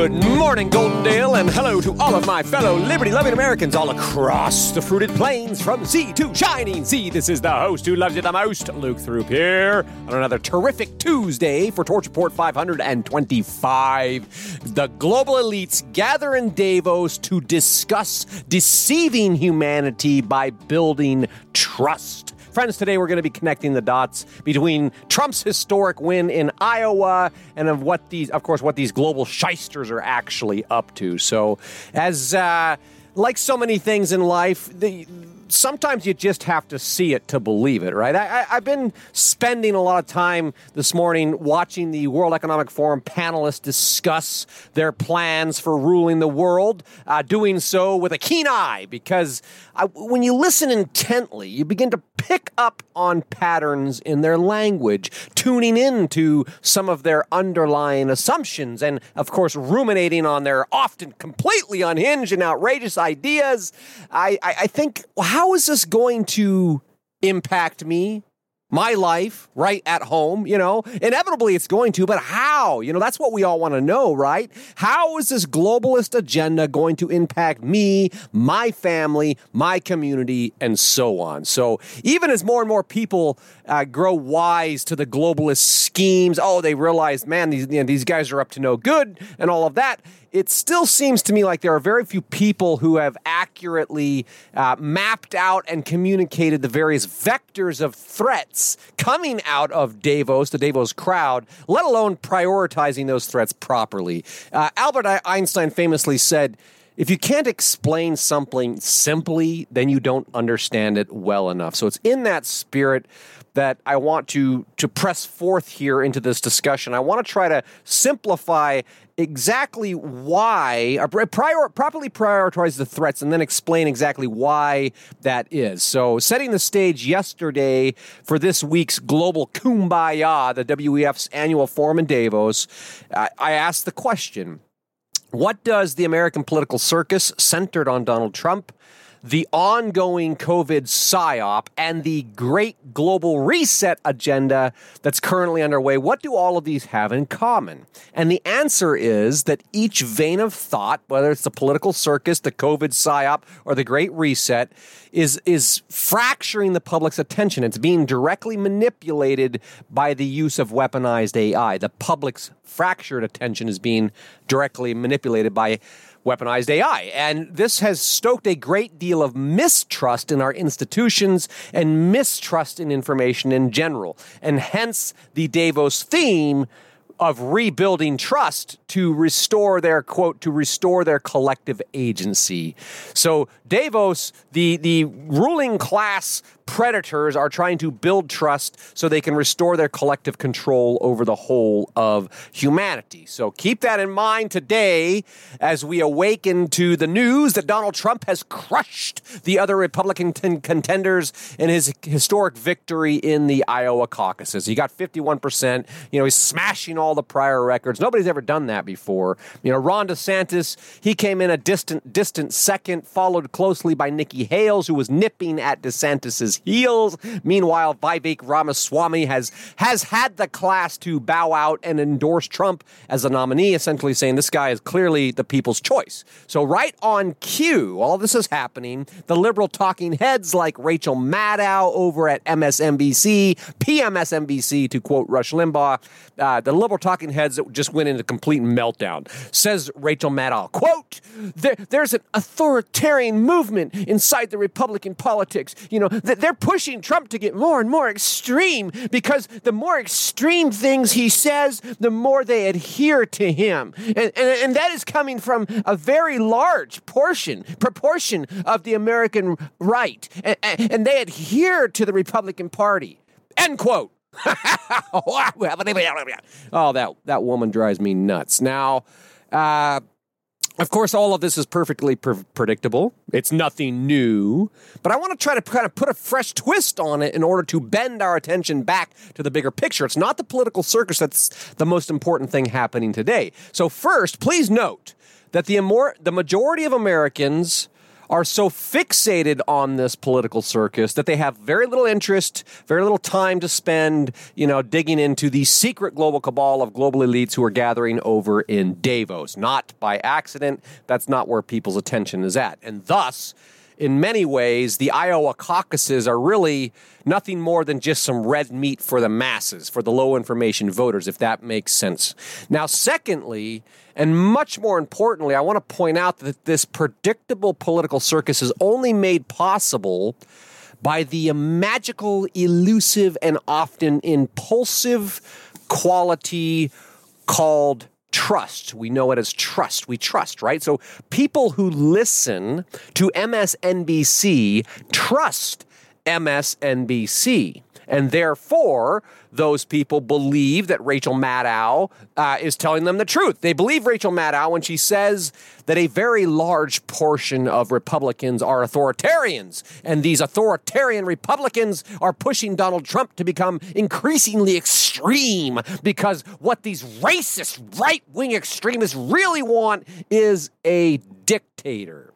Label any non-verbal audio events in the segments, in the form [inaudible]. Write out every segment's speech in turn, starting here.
Good morning, Goldendale, and hello to all of my fellow liberty loving Americans all across the fruited plains from sea to shining sea. This is the host who loves you the most, Luke Throop here, on another terrific Tuesday for Torch Report 525. The global elites gather in Davos to discuss deceiving humanity by building trust. Friends, today we're going to be connecting the dots between Trump's historic win in Iowa and of what these, of course, what these global shysters are actually up to. So, as uh, like so many things in life, the sometimes you just have to see it to believe it, right? I, have been spending a lot of time this morning watching the World Economic Forum panelists discuss their plans for ruling the world, uh, doing so with a keen eye because I, when you listen intently, you begin to pick up on patterns in their language, tuning into some of their underlying assumptions, and of course, ruminating on their often completely unhinged and outrageous ideas. I, I, I think, well, how is this going to impact me? my life right at home, you know, inevitably it's going to, but how? You know, that's what we all want to know, right? How is this globalist agenda going to impact me, my family, my community, and so on? So even as more and more people uh, grow wise to the globalist schemes, oh, they realize, man, these, you know, these guys are up to no good and all of that it still seems to me like there are very few people who have accurately uh, mapped out and communicated the various vectors of threats coming out of Davos, the Davos crowd, let alone prioritizing those threats properly. Uh, Albert Einstein famously said, if you can't explain something simply, then you don't understand it well enough. So it's in that spirit that I want to to press forth here into this discussion. I want to try to simplify exactly why, uh, or prior, properly prioritize the threats, and then explain exactly why that is. So, setting the stage yesterday for this week's Global Kumbaya, the WEF's annual forum in Davos, I, I asked the question. What does the American political circus centered on Donald Trump the ongoing COVID psyop and the great global reset agenda that's currently underway, what do all of these have in common? And the answer is that each vein of thought, whether it's the political circus, the COVID psyop, or the great reset, is, is fracturing the public's attention. It's being directly manipulated by the use of weaponized AI. The public's fractured attention is being directly manipulated by weaponized AI. And this has stoked a great deal of mistrust in our institutions and mistrust in information in general. And hence the Davos theme of rebuilding trust to restore their quote to restore their collective agency. So Davos, the the ruling class predators are trying to build trust so they can restore their collective control over the whole of humanity. So keep that in mind today as we awaken to the news that Donald Trump has crushed the other Republican contenders in his historic victory in the Iowa caucuses. He got 51%. You know, he's smashing all the prior records. Nobody's ever done that before. You know, Ron DeSantis, he came in a distant, distant second, followed closely by Nikki Haley, who was nipping at DeSantis's heels. Meanwhile, Vivek Ramaswamy has has had the class to bow out and endorse Trump as the nominee, essentially saying this guy is clearly the people's choice. So right on cue, all this is happening. The liberal talking heads like Rachel Maddow over at MSNBC, PMSNBC, to quote Rush Limbaugh, uh, the liberal talking heads just went into complete meltdown. Says Rachel Maddow, quote, there, there's an authoritarian movement inside the Republican politics. You know, they're they're pushing Trump to get more and more extreme because the more extreme things he says, the more they adhere to him. And, and, and that is coming from a very large portion, proportion of the American right. And, and they adhere to the Republican Party. End quote. [laughs] oh, that, that woman drives me nuts. Now, uh, of course, all of this is perfectly pre- predictable. It's nothing new. But I want to try to kind of put a fresh twist on it in order to bend our attention back to the bigger picture. It's not the political circus that's the most important thing happening today. So, first, please note that the, amor- the majority of Americans are so fixated on this political circus that they have very little interest, very little time to spend, you know, digging into the secret global cabal of global elites who are gathering over in Davos. Not by accident. That's not where people's attention is at. And thus, in many ways, the Iowa caucuses are really nothing more than just some red meat for the masses, for the low information voters, if that makes sense. Now, secondly, and much more importantly, I want to point out that this predictable political circus is only made possible by the magical, elusive, and often impulsive quality called trust. We know it as trust. We trust, right? So people who listen to MSNBC trust MSNBC. And therefore, those people believe that Rachel Maddow uh, is telling them the truth. They believe Rachel Maddow when she says that a very large portion of Republicans are authoritarians, and these authoritarian Republicans are pushing Donald Trump to become increasingly extreme because what these racist right wing extremists really want is a dictator.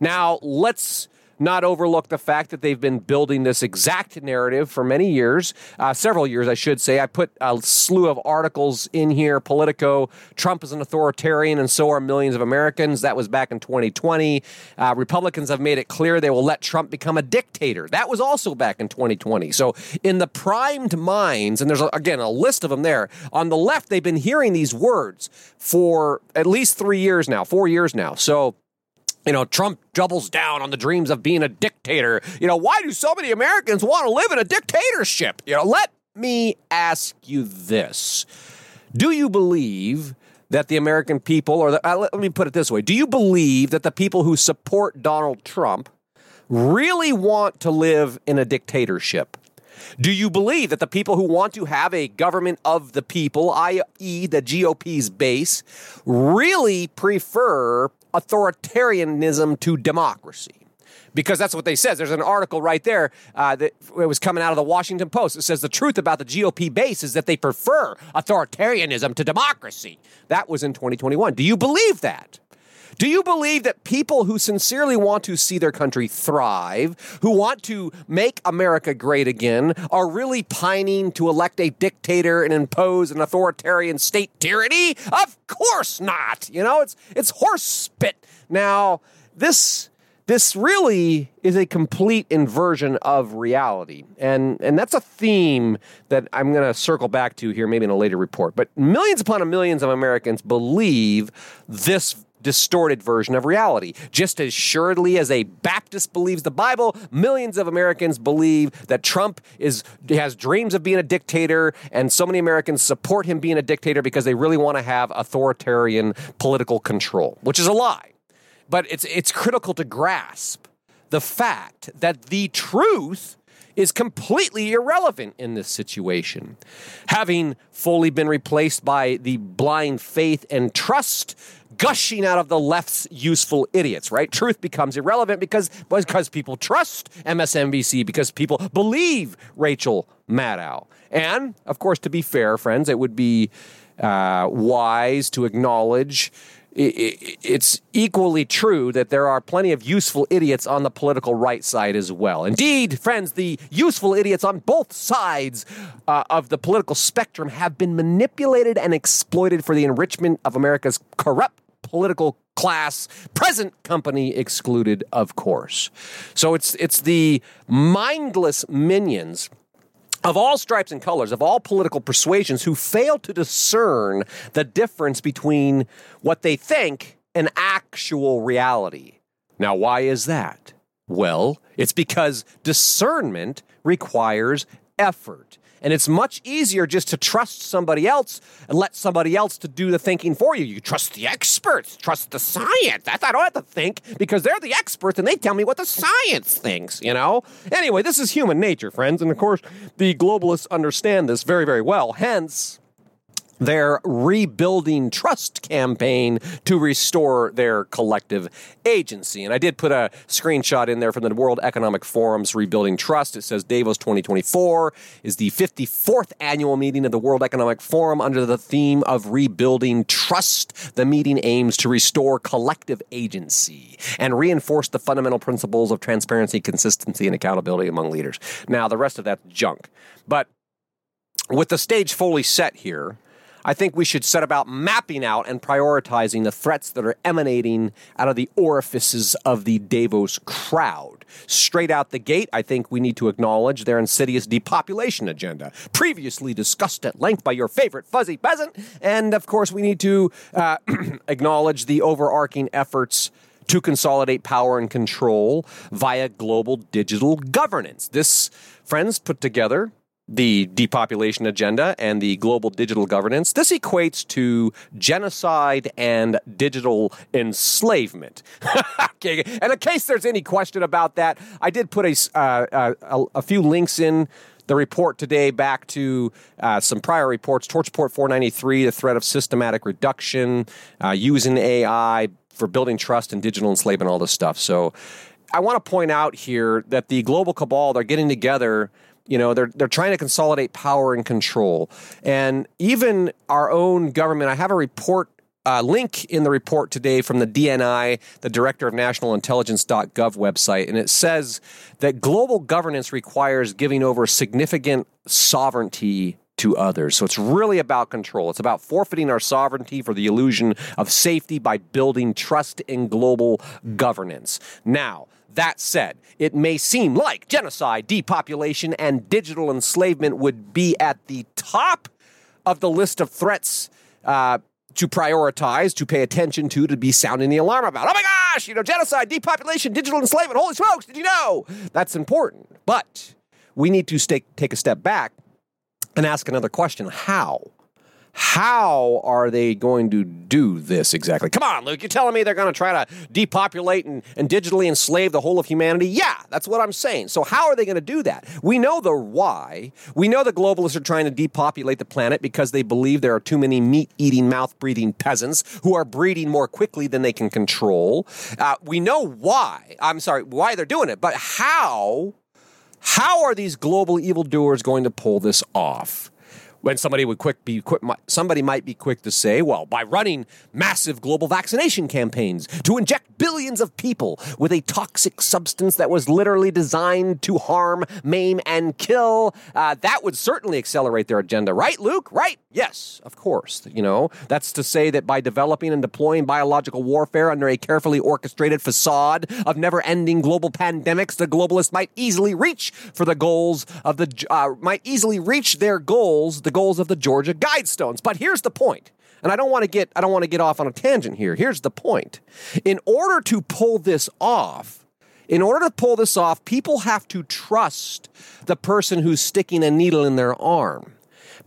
Now, let's not overlook the fact that they've been building this exact narrative for many years, uh, several years, I should say. I put a slew of articles in here. Politico, Trump is an authoritarian, and so are millions of Americans. That was back in 2020. Uh, Republicans have made it clear they will let Trump become a dictator. That was also back in 2020. So, in the primed minds, and there's again a list of them there, on the left, they've been hearing these words for at least three years now, four years now. So, you know, Trump doubles down on the dreams of being a dictator. You know, why do so many Americans want to live in a dictatorship? You know, let me ask you this Do you believe that the American people, or the, uh, let me put it this way, do you believe that the people who support Donald Trump really want to live in a dictatorship? Do you believe that the people who want to have a government of the people, i.e., the GOP's base, really prefer authoritarianism to democracy? because that's what they says. There's an article right there uh, that it was coming out of the Washington Post. It says the truth about the GOP base is that they prefer authoritarianism to democracy. That was in 2021. Do you believe that? Do you believe that people who sincerely want to see their country thrive, who want to make America great again, are really pining to elect a dictator and impose an authoritarian state tyranny? Of course not. You know, it's it's horse spit. Now, this this really is a complete inversion of reality. And and that's a theme that I'm going to circle back to here maybe in a later report. But millions upon millions of Americans believe this distorted version of reality. Just as surely as a Baptist believes the Bible, millions of Americans believe that Trump is has dreams of being a dictator, and so many Americans support him being a dictator because they really want to have authoritarian political control, which is a lie. But it's it's critical to grasp the fact that the truth is completely irrelevant in this situation. Having fully been replaced by the blind faith and trust gushing out of the left's useful idiots, right? Truth becomes irrelevant because, because people trust MSNBC, because people believe Rachel Maddow. And, of course, to be fair, friends, it would be uh, wise to acknowledge it's equally true that there are plenty of useful idiots on the political right side as well. Indeed, friends, the useful idiots on both sides uh, of the political spectrum have been manipulated and exploited for the enrichment of America's corrupt political class, present company excluded, of course. So it's it's the mindless minions of all stripes and colors, of all political persuasions, who fail to discern the difference between what they think and actual reality. Now, why is that? Well, it's because discernment requires effort. And it's much easier just to trust somebody else and let somebody else to do the thinking for you. You trust the experts, trust the science. I don't have to think because they're the experts and they tell me what the science thinks, you know? Anyway, this is human nature, friends. And of course, the globalists understand this very, very well. Hence, their rebuilding trust campaign to restore their collective agency. And I did put a screenshot in there from the World Economic Forum's Rebuilding Trust. It says Davos 2024 is the 54th annual meeting of the World Economic Forum under the theme of rebuilding trust. The meeting aims to restore collective agency and reinforce the fundamental principles of transparency, consistency, and accountability among leaders. Now, the rest of that's junk. But with the stage fully set here, I think we should set about mapping out and prioritizing the threats that are emanating out of the orifices of the Davos crowd. Straight out the gate, I think we need to acknowledge their insidious depopulation agenda, previously discussed at length by your favorite fuzzy peasant. And of course, we need to uh, [clears throat] acknowledge the overarching efforts to consolidate power and control via global digital governance. This, friends, put together the depopulation agenda and the global digital governance, this equates to genocide and digital enslavement. [laughs] okay, and in case there's any question about that, I did put a, uh, a, a few links in the report today back to uh, some prior reports Torch Report 493, the threat of systematic reduction, uh, using AI for building trust and digital enslavement, all this stuff. So I want to point out here that the global cabal, they're getting together you know, they're they're trying to consolidate power and control. And even our own government, I have a report uh, link in the report today from the DNI, the Director of National Intelligence.gov website, and it says that global governance requires giving over significant sovereignty to others. So it's really about control. It's about forfeiting our sovereignty for the illusion of safety by building trust in global governance. Now, that said, it may seem like genocide, depopulation, and digital enslavement would be at the top of the list of threats uh, to prioritize, to pay attention to, to be sounding the alarm about. Oh my gosh, you know, genocide, depopulation, digital enslavement. Holy smokes, did you know? That's important. But we need to stay, take a step back and ask another question How? How are they going to do this exactly? Come on, Luke, you're telling me they're going to try to depopulate and, and digitally enslave the whole of humanity? Yeah, that's what I'm saying. So, how are they going to do that? We know the why. We know the globalists are trying to depopulate the planet because they believe there are too many meat eating, mouth breathing peasants who are breeding more quickly than they can control. Uh, we know why. I'm sorry, why they're doing it, but how? How are these global evildoers going to pull this off? When somebody would quick be quick, somebody might be quick to say, well, by running massive global vaccination campaigns to inject billions of people with a toxic substance that was literally designed to harm, maim, and kill, uh, that would certainly accelerate their agenda, right, Luke? Right? Yes, of course. You know, that's to say that by developing and deploying biological warfare under a carefully orchestrated facade of never-ending global pandemics, the globalists might easily reach for the goals of the uh, might easily reach their goals the goals of the Georgia Guidestones. But here's the point. And I don't want to get I don't want to get off on a tangent here. Here's the point. In order to pull this off, in order to pull this off, people have to trust the person who's sticking a needle in their arm.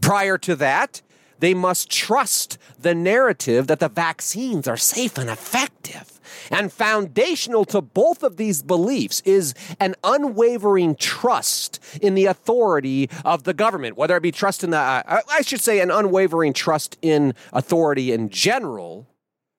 Prior to that, they must trust the narrative that the vaccines are safe and effective. And foundational to both of these beliefs is an unwavering trust in the authority of the government, whether it be trust in the, uh, I should say, an unwavering trust in authority in general,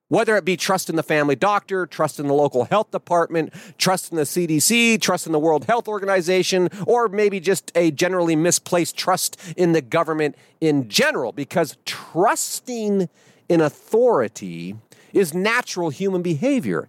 whether it be trust in the family doctor, trust in the local health department, trust in the CDC, trust in the World Health Organization, or maybe just a generally misplaced trust in the government in general, because trusting in authority is natural human behavior.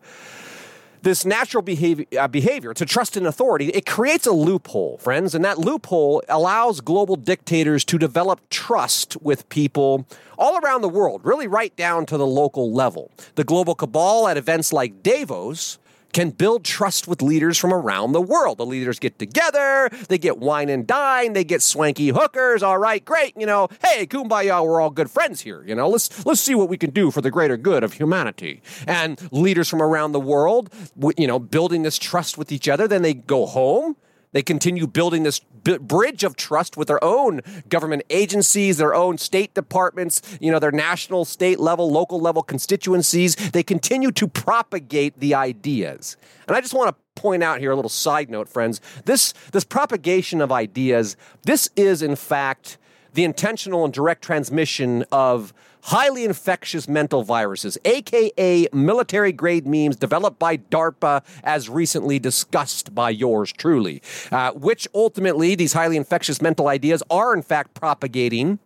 This natural behavior, uh, behavior to trust in authority, it creates a loophole, friends, and that loophole allows global dictators to develop trust with people all around the world, really right down to the local level. The global cabal at events like Davos can build trust with leaders from around the world. The leaders get together, they get wine and dine, they get swanky hookers. All right, great. You know, hey, kumbaya, we're all good friends here. You know, let's let's see what we can do for the greater good of humanity. And leaders from around the world, you know, building this trust with each other. Then they go home they continue building this b- bridge of trust with their own government agencies, their own state departments, you know, their national, state level, local level constituencies. They continue to propagate the ideas. And I just want to point out here a little side note, friends. This this propagation of ideas, this is in fact the intentional and direct transmission of highly infectious mental viruses, aka military grade memes developed by DARPA, as recently discussed by yours truly, uh, which ultimately, these highly infectious mental ideas are in fact propagating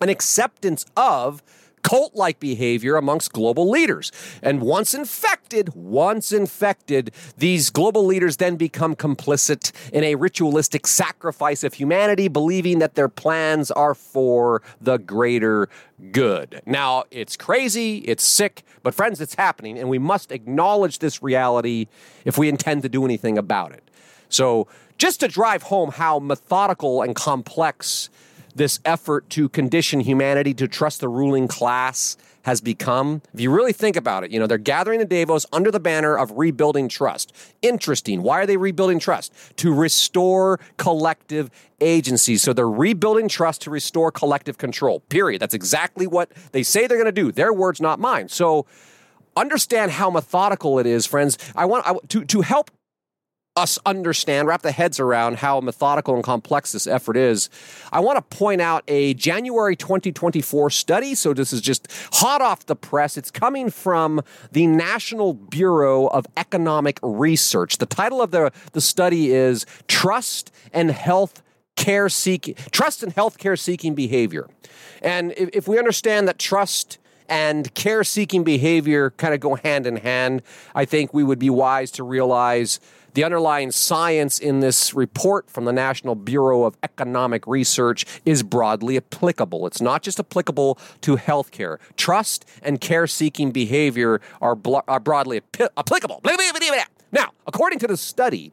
an acceptance of cult like behavior amongst global leaders. And once infected, once infected, these global leaders then become complicit in a ritualistic sacrifice of humanity, believing that their plans are for the greater good. Now, it's crazy, it's sick, but friends, it's happening, and we must acknowledge this reality if we intend to do anything about it. So, just to drive home how methodical and complex this effort to condition humanity to trust the ruling class has become. If you really think about it, you know, they're gathering the Davos under the banner of rebuilding trust. Interesting. Why are they rebuilding trust? To restore collective agency. So they're rebuilding trust to restore collective control. Period. That's exactly what they say they're going to do. Their words, not mine. So understand how methodical it is, friends. I want I, to to help us understand, wrap the heads around how methodical and complex this effort is, I want to point out a January 2024 study. So this is just hot off the press. It's coming from the National Bureau of Economic Research. The title of the, the study is Trust and Health Care Seeking Trust and Healthcare Seeking Behavior. And if, if we understand that trust and care seeking behavior kind of go hand in hand, I think we would be wise to realize the underlying science in this report from the National Bureau of Economic Research is broadly applicable. It's not just applicable to healthcare. Trust and care seeking behavior are, are broadly ap- applicable. Now, according to the study,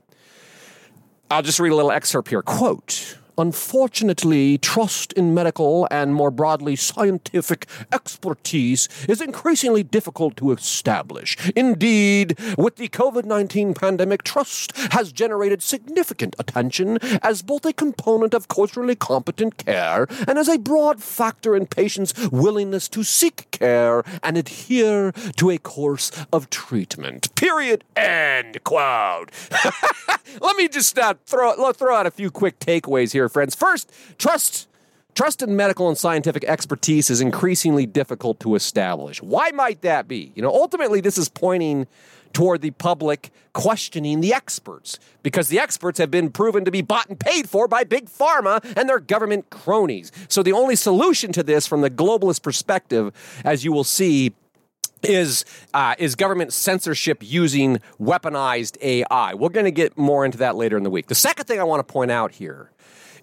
I'll just read a little excerpt here. Quote, Unfortunately, trust in medical and more broadly scientific expertise is increasingly difficult to establish. Indeed, with the COVID 19 pandemic, trust has generated significant attention as both a component of culturally competent care and as a broad factor in patients' willingness to seek care and adhere to a course of treatment. Period. End quote. [laughs] Let me just uh, throw, throw out a few quick takeaways here friends. First, trust. Trust in medical and scientific expertise is increasingly difficult to establish. Why might that be? You know, ultimately, this is pointing toward the public questioning the experts because the experts have been proven to be bought and paid for by big pharma and their government cronies. So the only solution to this from the globalist perspective, as you will see, is uh, is government censorship using weaponized AI. We're going to get more into that later in the week. The second thing I want to point out here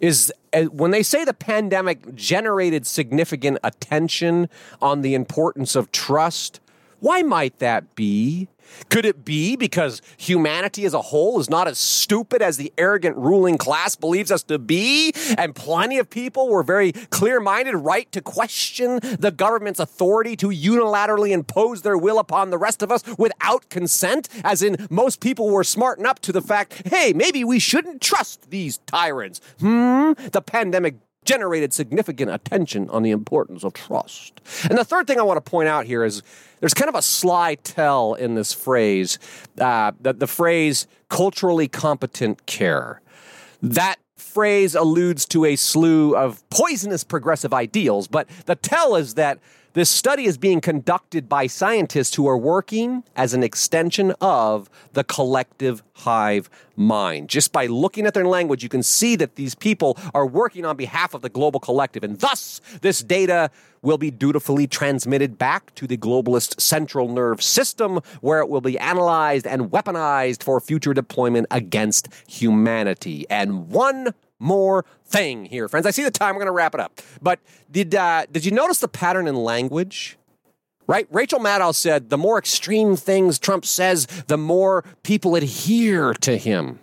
is uh, when they say the pandemic generated significant attention on the importance of trust, why might that be? Could it be because humanity as a whole is not as stupid as the arrogant ruling class believes us to be? And plenty of people were very clear minded, right to question the government's authority to unilaterally impose their will upon the rest of us without consent? As in, most people were smarting up to the fact, hey, maybe we shouldn't trust these tyrants. Hmm? The pandemic generated significant attention on the importance of trust. And the third thing I want to point out here is there's kind of a sly tell in this phrase, uh, the, the phrase culturally competent care. That phrase alludes to a slew of poisonous progressive ideals, but the tell is that this study is being conducted by scientists who are working as an extension of the collective hive mind. Just by looking at their language, you can see that these people are working on behalf of the global collective. And thus, this data will be dutifully transmitted back to the globalist central nerve system, where it will be analyzed and weaponized for future deployment against humanity. And one more thing here, friends. I see the time. We're going to wrap it up. But did uh, did you notice the pattern in language? Right? Rachel Maddow said the more extreme things Trump says, the more people adhere to him.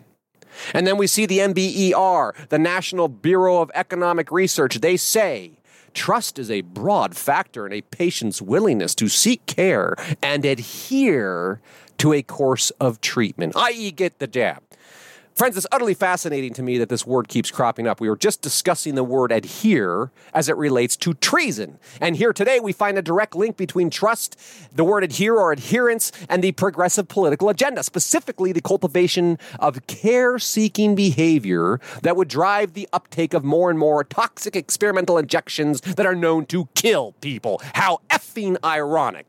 And then we see the NBER, the National Bureau of Economic Research. They say trust is a broad factor in a patient's willingness to seek care and adhere to a course of treatment, i.e., get the jab. Friends, it's utterly fascinating to me that this word keeps cropping up. We were just discussing the word adhere as it relates to treason. And here today we find a direct link between trust, the word adhere or adherence, and the progressive political agenda, specifically the cultivation of care seeking behavior that would drive the uptake of more and more toxic experimental injections that are known to kill people. How effing ironic.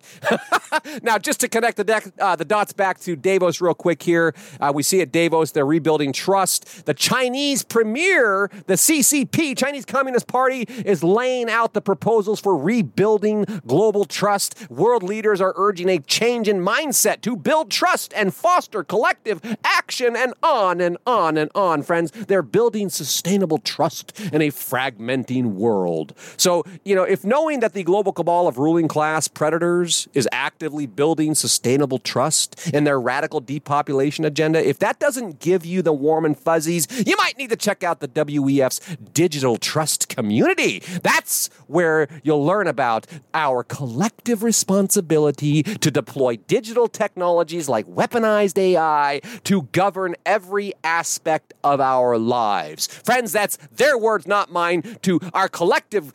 [laughs] now, just to connect the, deck, uh, the dots back to Davos real quick here, uh, we see at Davos they're rebuilding building trust. The Chinese premier, the CCP, Chinese Communist Party, is laying out the proposals for rebuilding global trust. World leaders are urging a change in mindset to build trust and foster collective action and on and on and on, friends. They're building sustainable trust in a fragmenting world. So, you know, if knowing that the global cabal of ruling class predators is actively building sustainable trust in their radical depopulation agenda, if that doesn't give you the the warm and fuzzies, you might need to check out the WEF's Digital Trust Community. That's where you'll learn about our collective responsibility to deploy digital technologies like weaponized AI to govern every aspect of our lives. Friends, that's their words, not mine, to our collective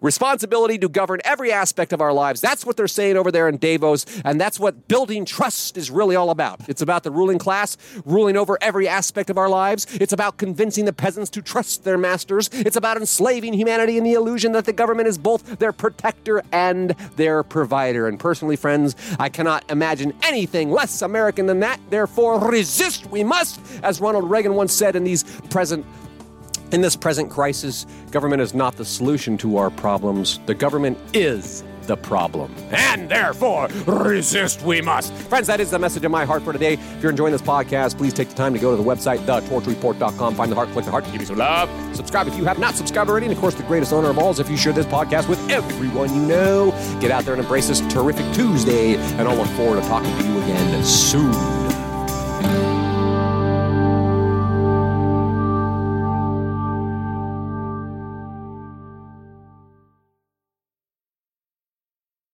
responsibility to govern every aspect of our lives. That's what they're saying over there in Davos, and that's what building trust is really all about. It's about the ruling class ruling over every aspect of our lives. It's about convincing the peasants to trust their masters. It's about enslaving humanity in the illusion that the government is both their protector and their provider. And personally, friends, I cannot imagine anything less American than that. Therefore, resist we must, as Ronald Reagan once said in these present in this present crisis, government is not the solution to our problems. The government is the problem. And therefore, resist we must. Friends, that is the message in my heart for today. If you're enjoying this podcast, please take the time to go to the website, thetorchreport.com, find the heart, click the heart, give me some love. Subscribe if you have not subscribed already. And of course, the greatest honor of all is if you share this podcast with everyone you know. Get out there and embrace this terrific Tuesday. And I'll look forward to talking to you again soon.